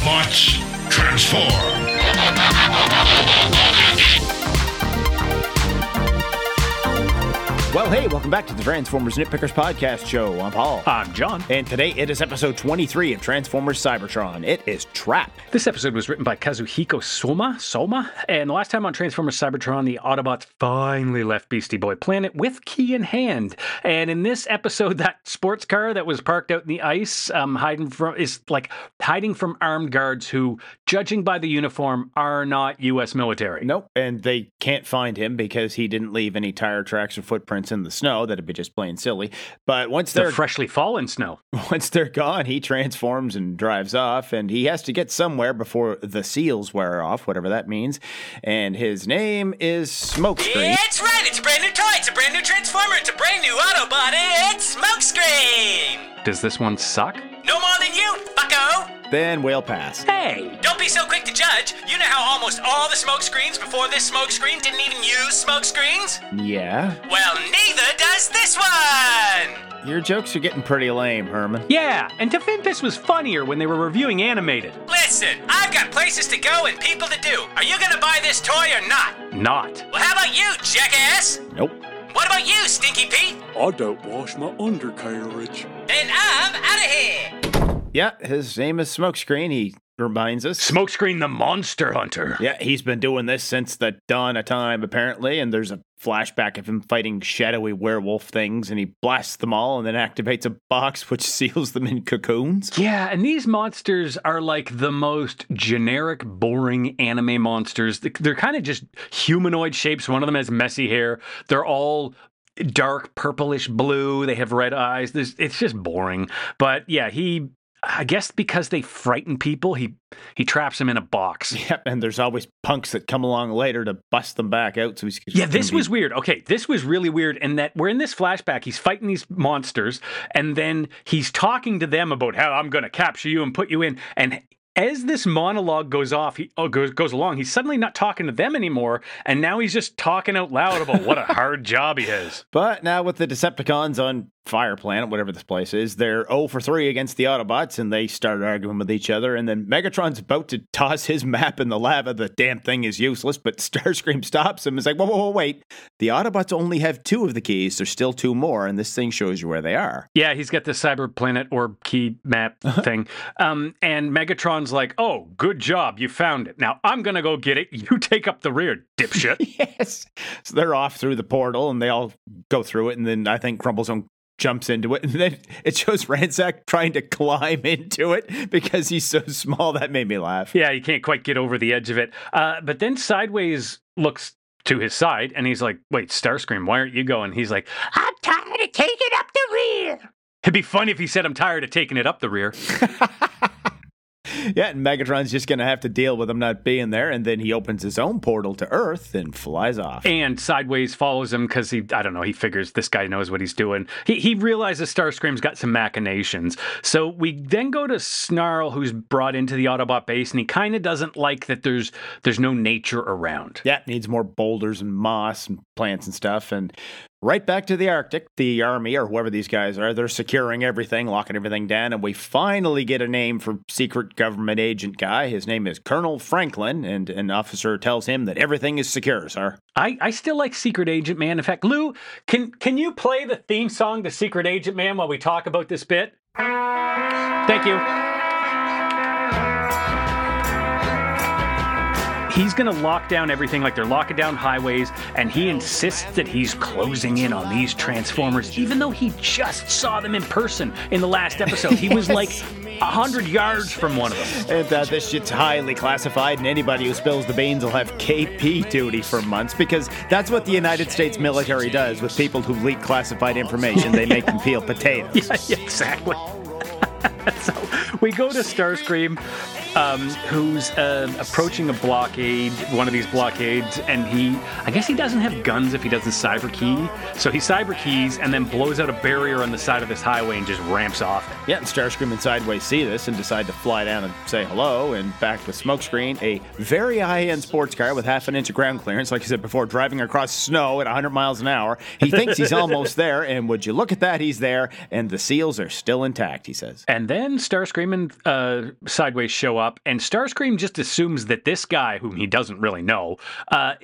Autobots, transform! Hey, welcome back to the Transformers Nitpickers Podcast Show. I'm Paul. I'm John. And today it is episode 23 of Transformers Cybertron. It is Trap. This episode was written by Kazuhiko Soma, Soma, and the last time on Transformers Cybertron, the Autobots finally left Beastie Boy Planet with key in hand. And in this episode, that sports car that was parked out in the ice, um, hiding from is like hiding from armed guards who, judging by the uniform, are not U.S. military. Nope. And they can't find him because he didn't leave any tire tracks or footprints in the snow. That'd be just plain silly. But once they're freshly fallen snow. once they're gone, he transforms and drives off, and he has to get somewhere before the seals wear off, whatever that means. And his name is Smokescreen. It's right, it's a brand new toy, it's a brand new Transformer, it's a brand new Autobot, it's Smokescreen! Does this one suck? No more than you, fucko! Then we'll pass. Hey! Don't be so quick to judge. You know how almost all the smoke screens before this smoke screen didn't even use smoke screens? Yeah. Well, neither does this one! Your jokes are getting pretty lame, Herman. Yeah, and to think this was funnier when they were reviewing animated. Listen, I've got places to go and people to do. Are you gonna buy this toy or not? Not. Well, how about you, jackass? Nope. What about you, Stinky Pete? I don't wash my undercarriage. Then I'm out of here! Yeah, his name is Smokescreen. He reminds us. Smokescreen the Monster Hunter. Yeah, he's been doing this since the dawn of time, apparently. And there's a flashback of him fighting shadowy werewolf things, and he blasts them all and then activates a box which seals them in cocoons. Yeah, and these monsters are like the most generic, boring anime monsters. They're kind of just humanoid shapes. One of them has messy hair. They're all dark purplish blue. They have red eyes. There's, it's just boring. But yeah, he. I guess because they frighten people, he he traps them in a box. Yep, and there's always punks that come along later to bust them back out. So he's Yeah, this be- was weird. Okay, this was really weird in that we're in this flashback. He's fighting these monsters, and then he's talking to them about how I'm going to capture you and put you in. And as this monologue goes off, he oh, goes goes along. He's suddenly not talking to them anymore, and now he's just talking out loud about what a hard job he has. But now with the Decepticons on Fire Planet, whatever this place is, they're 0 for 3 against the Autobots and they start arguing with each other. And then Megatron's about to toss his map in the lava. The damn thing is useless, but Starscream stops him. It's like, whoa, whoa, whoa, wait. The Autobots only have two of the keys. There's still two more, and this thing shows you where they are. Yeah, he's got the cyber planet or key map thing. Um, and Megatron's like, "Oh, good job, you found it. Now I'm gonna go get it. You take up the rear, dipshit." yes. So they're off through the portal and they all go through it. And then I think Crumplezone jumps into it. And then it shows Ransack trying to climb into it because he's so small. That made me laugh. Yeah, he can't quite get over the edge of it. Uh, but then Sideways looks to his side and he's like, wait, Starscream, why aren't you going? He's like, I'm tired of taking it up the rear. It'd be funny if he said, I'm tired of taking it up the rear. Yeah, and Megatron's just going to have to deal with him not being there. And then he opens his own portal to Earth and flies off. And Sideways follows him because he, I don't know, he figures this guy knows what he's doing. He, he realizes Starscream's got some machinations. So we then go to Snarl, who's brought into the Autobot base, and he kind of doesn't like that there's there's no nature around. Yeah, needs more boulders and moss and plants and stuff. And right back to the Arctic, the army or whoever these guys are, they're securing everything, locking everything down. And we finally get a name for secret government agent guy. His name is Colonel Franklin. And an officer tells him that everything is secure, sir. I, I still like Secret Agent Man. In fact, Lou, can can you play the theme song to Secret Agent Man while we talk about this bit? Thank you. He's going to lock down everything like they're locking down highways, and he insists that he's closing in on these Transformers, even though he just saw them in person in the last episode. He was like a hundred yards from one of them. And uh, this shit's highly classified, and anybody who spills the beans will have KP duty for months because that's what the United States military does with people who leak classified information. They make them peel potatoes. Yeah, yeah, exactly. so we go to Starscream, um, who's uh, approaching a blockade, one of these blockades, and he, I guess he doesn't have guns if he doesn't cyber key. So he cyber keys and then blows out a barrier on the side of this highway and just ramps off. Yeah, and Starscream and Sideways see this and decide to fly down and say hello. And back with Smokescreen, a very high-end sports car with half an inch of ground clearance, like I said before, driving across snow at 100 miles an hour. He thinks he's almost there, and would you look at that? He's there, and the seals are still intact. He says. And then Starscream and uh, Sideways show up, and Starscream just assumes that this guy, whom he doesn't really know, uh,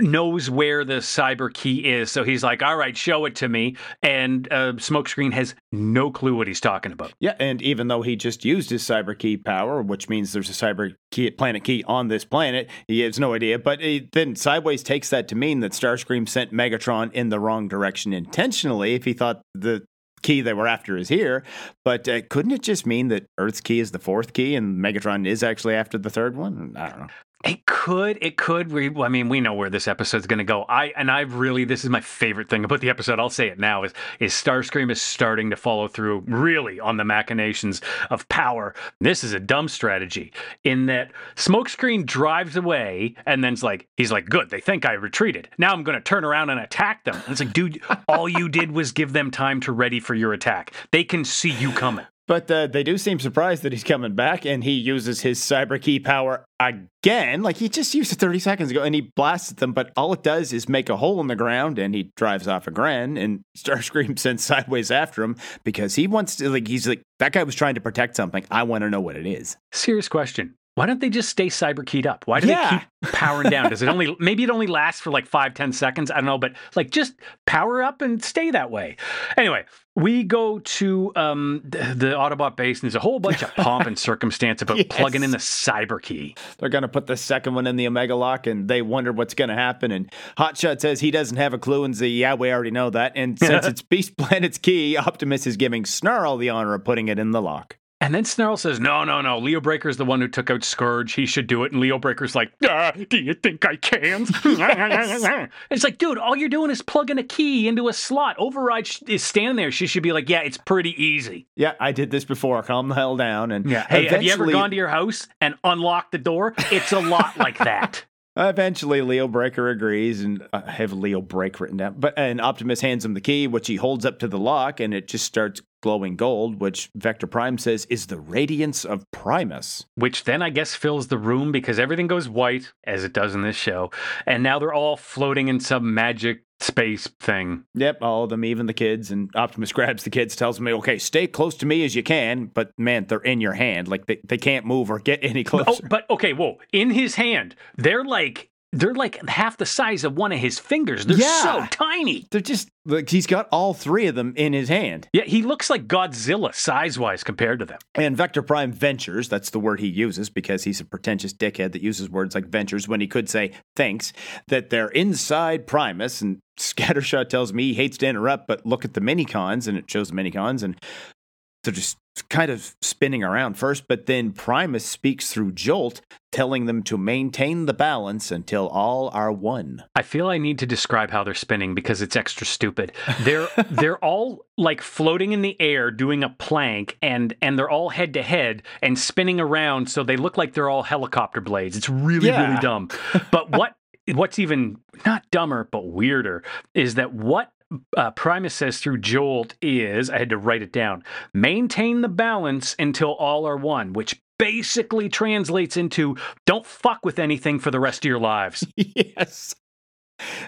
knows where the cyber key is. So he's like, "All right, show it to me." And uh, Smokescreen has no clue what he's talking about. Yeah, and even though he just used his cyber key power, which means there's a cyber key, planet key on this planet, he has no idea. But he, then Sideways takes that to mean that Starscream sent Megatron in the wrong direction intentionally if he thought the key they were after is here. But uh, couldn't it just mean that Earth's key is the fourth key and Megatron is actually after the third one? I don't know. It could, it could. We, I mean, we know where this episode's going to go. I and I've really, this is my favorite thing about the episode. I'll say it now: is is Starscream is starting to follow through really on the machinations of power. This is a dumb strategy in that Smokescreen drives away and then's like, he's like, good. They think I retreated. Now I'm going to turn around and attack them. And it's like, dude, all you did was give them time to ready for your attack. They can see you coming. But uh, they do seem surprised that he's coming back, and he uses his cyber key power again. Like he just used it 30 seconds ago, and he blasts them. But all it does is make a hole in the ground, and he drives off again. And Starscream sends sideways after him because he wants to. Like he's like that guy was trying to protect something. I want to know what it is. Serious question. Why don't they just stay cyber keyed up? Why do Yeah. they keep powering down? Does it only maybe it only lasts for like five, ten seconds? I don't know, but like just power up and stay that way. Anyway, we go to um, the, the Autobot base, and there's a whole bunch of pomp and circumstance about Yes. plugging in the cyber key. They're going to put the second one in the Omega Lock, and they wonder what's going to happen. And Hotshot says he doesn't have a clue, and say, "Yeah, we already know that." And since it's Beast Planet's key, Optimus is giving Snarl the honor of putting it in the lock. And then Snarl says, No, no, no. Leo Breaker's the one who took out Scourge. He should do it. And Leo Breaker's like, ah, Do you think I can? it's like, dude, all you're doing is plugging a key into a slot. Override is standing there. She should be like, Yeah, it's pretty easy. Yeah, I did this before. Calm the hell down. And yeah. Hey, have you ever gone to your house and unlocked the door? It's a lot like that. Eventually, Leo Breaker agrees, and uh, I have Leo Break written down. But and Optimus hands him the key, which he holds up to the lock, and it just starts glowing gold, which Vector Prime says is the radiance of Primus. Which then I guess fills the room because everything goes white, as it does in this show. And now they're all floating in some magic space thing. Yep, all of them, even the kids. And Optimus grabs the kids, tells them, "Okay, stay close to me as you can." But man, they're in your hand; like they, they can't move or get any oh, closer. Oh, but okay, whoa. In his hand, they're like they're like half the size of one of his fingers. They're Yeah. so tiny. They're just like he's got all three of them in his hand. Yeah, he looks like Godzilla size wise compared to them. And Vector Prime ventures, that's the word he uses because he's a pretentious dickhead that uses words like ventures when he could say thanks, that they're inside Primus. And Scattorshot tells me he hates to interrupt, but look at the minicons, and it shows the minicons, and they're just kind of spinning around first, but then Primus speaks through Jolt, telling them to maintain the balance until all are one. I feel I need to describe how they're spinning because it's extra stupid. They're they're all like floating in the air doing a plank and and they're all head to head and spinning around so they look like they're all helicopter blades. It's really Yeah. really dumb. But what what's even not dumber but weirder is that what uh, Primus says through Jolt is I had to write it down. Maintain the balance until all are one, which basically translates into don't fuck with anything for the rest of your lives. yes.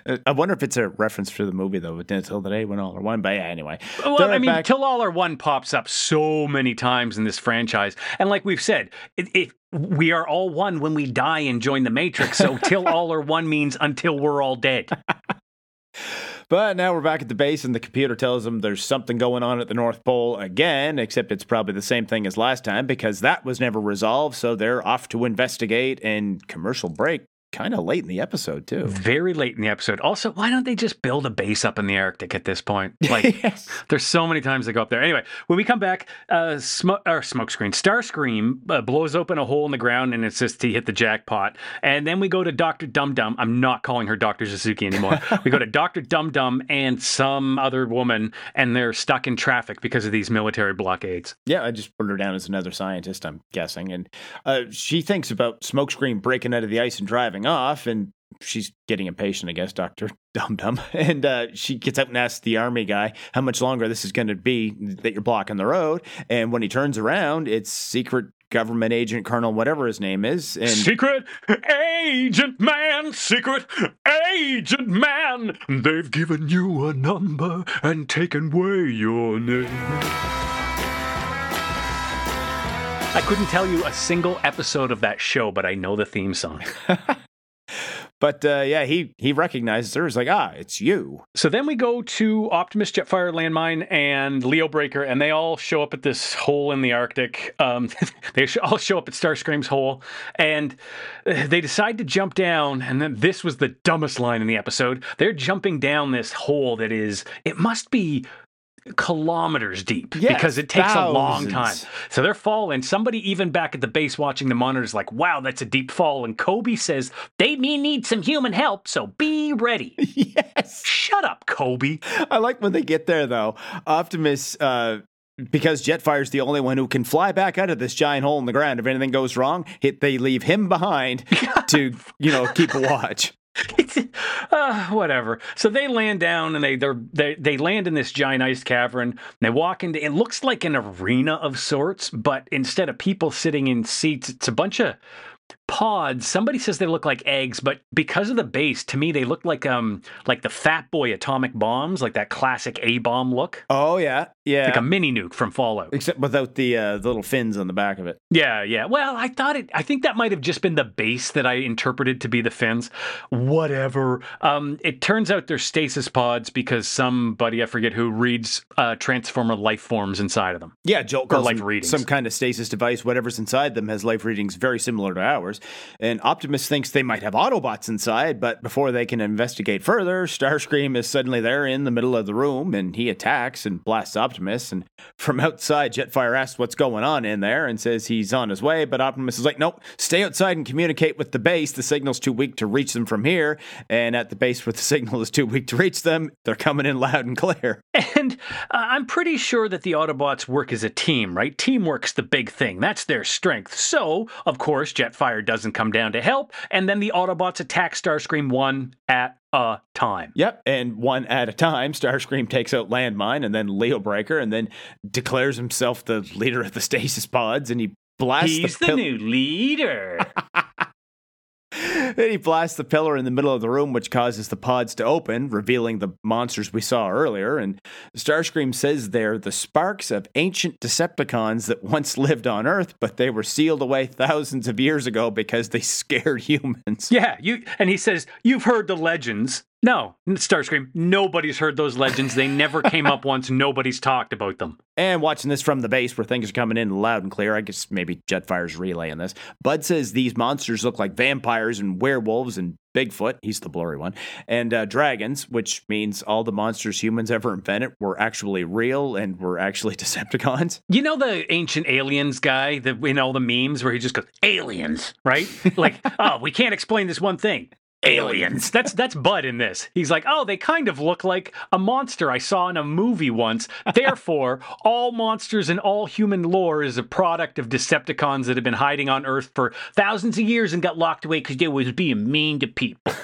Uh, I wonder if it's a reference to the movie though, But until the day when all are one. But yeah, anyway. Well, I mean, back- Till All Are One pops up so many times in this franchise, and like we've said, it, it, we are all one when we die and join the Matrix. So Till All Are One means until we're all dead. But now we're back at the base, and the computer tells them there's something going on at the North Pole again, except it's probably the same thing as last time because that was never resolved. So they're off to investigate, and commercial break kind of late in the episode, too. Very late in the episode. Also, why don't they just build a base up in the Arctic at this point? Like, yes. There's so many times they go up there. Anyway, when we come back, uh, smoke or smoke screen, Starscream uh, blows open a hole in the ground and insists he hit the jackpot. And then we go to Doctor Dum Dum. I'm not calling her Doctor Suzuki anymore. we go to Doctor Dum Dum and some other woman, and they're stuck in traffic because of these military blockades. Yeah, I just put her down as another scientist, I'm guessing. And uh, she thinks about Smokescreen breaking out of the ice and driving off, and she's getting impatient, I guess, Dr. Dum Dum. And uh, she gets up and asks the army guy how much longer this is going to be that you're blocking the road. And when he turns around, it's secret government agent Colonel, whatever his name is. And Secret Agent Man, Secret Agent Man. They've given you a number and taken away your name. I couldn't tell you a single episode of that show, but I know the theme song. But uh, yeah, he he recognizes her. He's like, ah, it's you. So then we go to Optimus, Jetfire, Landmine, and Leo Breaker, and they all show up at this hole in the Arctic. Um, they all show up at Starscream's hole, and uh, they decide to jump down. And then this was the dumbest line in the episode. They're jumping down this hole that is, it must be kilometers deep Yes, because it takes a long time. So they're falling. Somebody even back at the base watching the monitor is like, wow, that's a deep fall. And Coby says, they may need some human help, so be ready. yes. Shut up, Coby. I like when they get there though. Optimus, uh, because Jetfire's the only one who can fly back out of this giant hole in the ground. If anything goes wrong, hit, they leave him behind to you know keep a watch. It's, uh, whatever. So they land down and they they're, they they land in this giant ice cavern. They walk into it looks like an arena of sorts, but instead of people sitting in seats, it's a bunch of pods. Somebody says they look like eggs, but because of the base, to me they look like um like the Fat Boy atomic bombs, like that classic A bomb look, Oh yeah, yeah. like a mini nuke from Fallout. Except without the uh, the little fins on the back of it. Yeah, yeah. Well, I thought it. I think that might have just been the base that I interpreted to be the fins. Whatever. Um, it turns out they're stasis pods because somebody I forget who reads uh, transformer life forms inside of them. Yeah, Jolt calls life readings. some kind of stasis device. Whatever's inside them has life readings very similar to ours. And Optimus thinks they might have Autobots inside, but before they can investigate further, Starscream is suddenly there in the middle of the room, and he attacks and blasts Optimus. And from outside, Jetfire asks what's going on in there and says he's on his way. But Optimus is like, "Nope, stay outside and communicate with the base. The signal's too weak to reach them from here." And at the base, where the signal is too weak to reach them, they're coming in loud and clear. And uh, I'm pretty sure that the Autobots work as a team, right? Teamwork's the big thing. That's their strength. So, of course, Jetfire doesn't come down to help, and then the Autobots attack Starscream one at a time. Yep, and one at a time, Starscream takes out Landmine and then Leo Breaker, and then declares himself the leader of the stasis pods, and he blasts He's the, the pil- new leader. Then he blasts the pillar in the middle of the room, which causes the pods to open, revealing the monsters we saw earlier. And Starscream says they're the sparks of ancient Decepticons that once lived on Earth, but they were sealed away thousands of years ago because they scared humans. Yeah, you and he says, You've heard the legends. No, Starscream, nobody's heard those legends. They never came up once. Nobody's talked about them. And watching this from the base where things are coming in loud and clear, I guess maybe Jetfire's relaying this. Bud says these monsters look like vampires and werewolves and Bigfoot, he's the blurry one, and uh, dragons, which means all the monsters humans ever invented were actually real and were actually Decepticons. You know the ancient aliens guy that in all the memes where he just goes, Aliens, right? Like, oh, we can't explain this one thing. Aliens. That's that's Bud in this. He's like, oh, they kind of look like a monster I saw in a movie once. Therefore, all monsters and all human lore is a product of Decepticons that have been hiding on Earth for thousands of years and got locked away because they was being mean to people.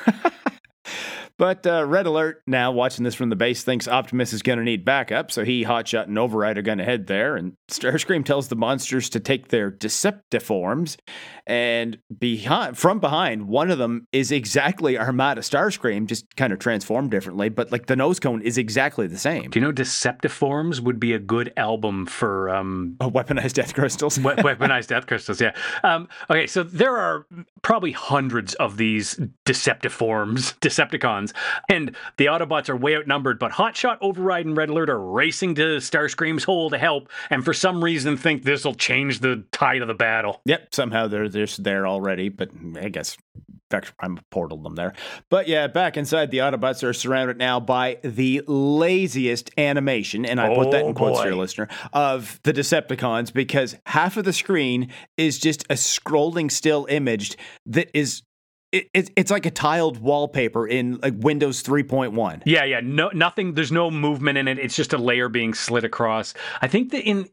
But uh, Red Alert, now watching this from the base, thinks Optimus is going to need backup, so he, Hotshot, and Override are going to head there. And Starscream tells the monsters to take their Deceptiforms, and behind, from behind, one of them is exactly Armada Starscream, just kind of transformed differently, but like the nose cone is exactly the same. Do you know Deceptiforms would be a good album for um, Oh, weaponized death crystals. We- weaponized death crystals yeah um, okay so there are probably hundreds of these deceptiforms decepticons and the autobots are way outnumbered but hotshot override and red alert are racing to starscream's hole to help and for some reason think this will change the tide of the battle Yep, somehow they're just there already, but I guess Vector Prime portaled them there. But yeah, back inside, the Autobots are surrounded now by the laziest animation, and I put that Oh, in quotes here, boy. listener, of the Decepticons because half of the screen is just a scrolling still image that is. It, it, it's like a tiled wallpaper in like Windows 3.1. yeah yeah no nothing there's no movement in it it's just a layer being slid across i think that in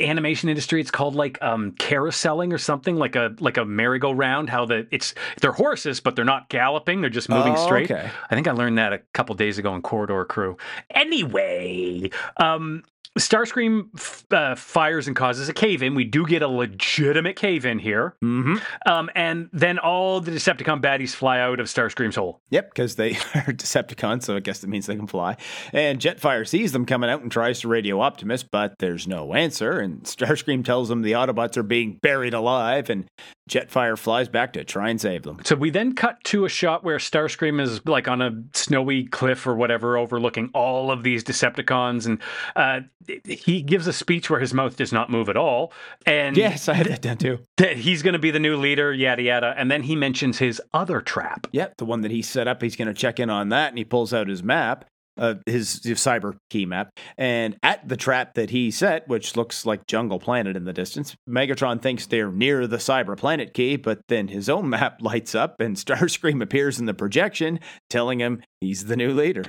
animation industry it's called like um carouseling or something like a like a merry-go-round how the it's they're horses but they're not galloping they're just moving Oh, straight okay. i think i learned that a couple days ago in corridor crew anyway um Starscream f- uh, fires and causes a cave in. We do get a legitimate cave in here. Mm-hmm. Um, and then all the Decepticon baddies fly out of Starscream's hole. Yep, because they are Decepticons, so I guess that means they can fly. And Jetfire sees them coming out and tries to radio Optimus, but there's no answer. And Starscream tells them the Autobots are being buried alive, and Jetfire flies back to try and save them. So we then cut to a shot where Starscream is like on a snowy cliff or whatever, overlooking all of these Decepticons, and uh, he gives a speech where his mouth does not move at all. And Yes, I had that down too. that he's going to be the new leader, yada yada. And then he mentions his other trap. Yep, the one that he set up, he's going to check in on that, and he pulls out his map, uh, his, his cyber key map, and at the trap that he set, which looks like Jungle Planet in the distance, Megatron thinks they're near the cyber planet key, but then his own map lights up, and Starscream appears in the projection, telling him he's the new leader.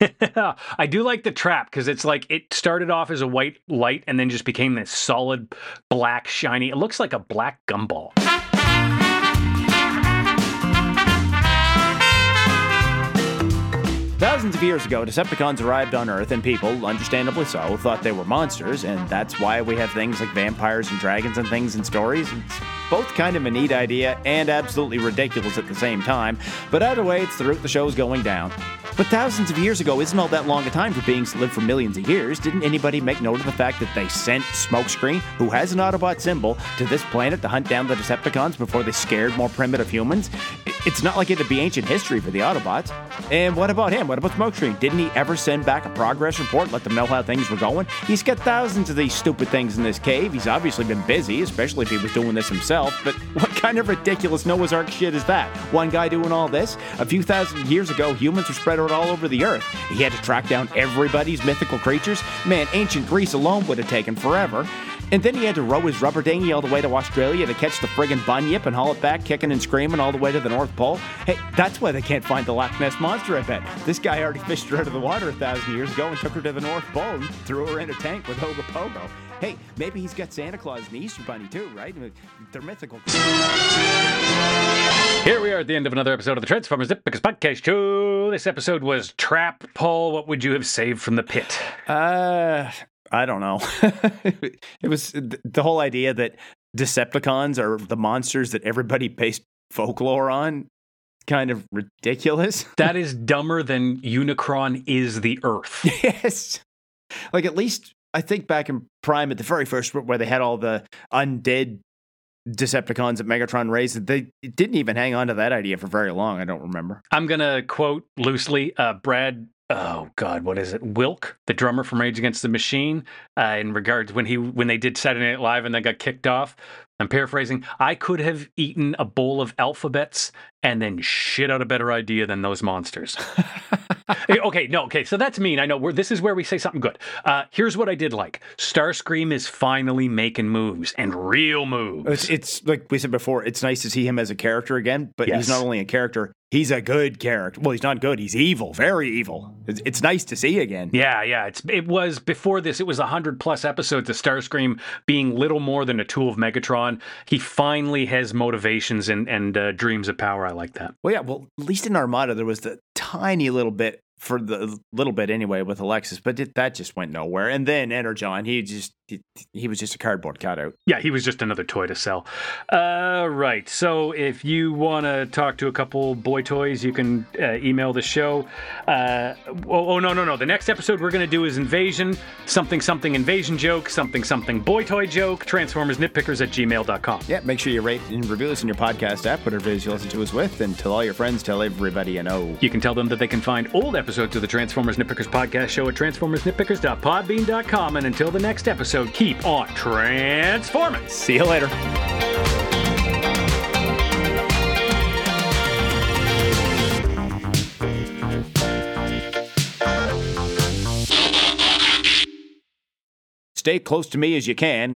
I do like the trap because it's like it started off as a white light and then just became this solid black shiny. It looks like a black gumball. Thousands of years ago, Decepticons arrived on Earth, and people, understandably so, thought they were monsters, and that's why we have things like vampires and dragons and things in stories. It's both kind of a neat idea and absolutely ridiculous at the same time, but either way, it's the route the show's going down. But thousands of years ago isn't all that long a time for beings to live for millions of years. Didn't anybody make note of the fact that they sent Smokescreen, who has an Autobot symbol, to this planet to hunt down the Decepticons before they scared more primitive humans? It's not like it'd be ancient history for the Autobots. And what about him? What about Smokescreen? Didn't he ever send back a progress report, let them know how things were going? He's got thousands of these stupid things in this cave. He's obviously been busy, especially if he was doing this himself. But what kind of ridiculous Noah's Ark shit is that? One guy doing all this? A few thousand years ago, humans were spread out all over the earth. He had to track down everybody's mythical creatures. Man, ancient Greece alone would have taken forever. And then he had to row his rubber dinghy all the way to Australia to catch the friggin' bunyip and haul it back kicking and screaming all the way to the North Pole. Hey, that's why they can't find the Loch Ness Monster, I bet. This guy already fished her out of the water a thousand years ago and took her to the North Pole and threw her in a tank with Hoga Pogo. Hey, maybe he's got Santa Claus and the Easter Bunny too, right? They're mythical. Here we are at the end of another episode of the Transformers Nitpickers Podcast Show. This episode was Trap. Paul, what would you have saved from the pit? Uh, I don't know. it was the whole idea that Decepticons are the monsters that everybody based folklore on. Kind of ridiculous. That is dumber than Unicron is the Earth. yes. Like at least I think back in Prime at the very first where they had all the undead Decepticons that Megatron raised, they didn't even hang on to that idea for very long. I don't remember. I'm going to quote loosely uh, Brad. Oh God, what is it? Wilk, the drummer from Rage Against the Machine, uh, in regards when he when they did Saturday Night Live and they got kicked off. I'm paraphrasing. I could have eaten a bowl of alphabets and then shit out a better idea than those monsters. okay, no, okay. So that's mean. I know. We're, this is where we say something good. Uh, here's what I did like. Starscream is finally making moves and real moves. It's, it's like we said before, it's nice to see him as a character again, but Yes. he's not only a character, he's a good character. Well, he's not good, he's evil, very evil. It's, it's nice to see again. Yeah, yeah. It's it was before this. It was hundred plus episodes of Starscream being little more than a tool of Megatron. He finally has motivations and and uh, dreams of power. I like that. Well, yeah, well, at least in Armada, there was the tiny little bit for the little bit anyway with Alexis, but it, that just went nowhere. And then Energon, he just he, was just a cardboard cutout. Yeah, he was just another toy to sell. Uh, right. So if you want to talk to a couple boy toys, you can uh, email the show. Uh, oh, oh, no, no, no. The next episode we're going to do is Invasion, something, something invasion joke, something, something boy toy joke, Transformers nitpickers at gmail.com. Yeah, make sure you rate and review us in your podcast app, whatever it is you listen to us with, and tell all your friends, tell everybody you know. You can tell them that they can find old episodes of the Transformers Nitpickers podcast show at transformersnitpickers.podbean.com. And until the next episode, keep on transforming. See you later. Stay close to me as you can.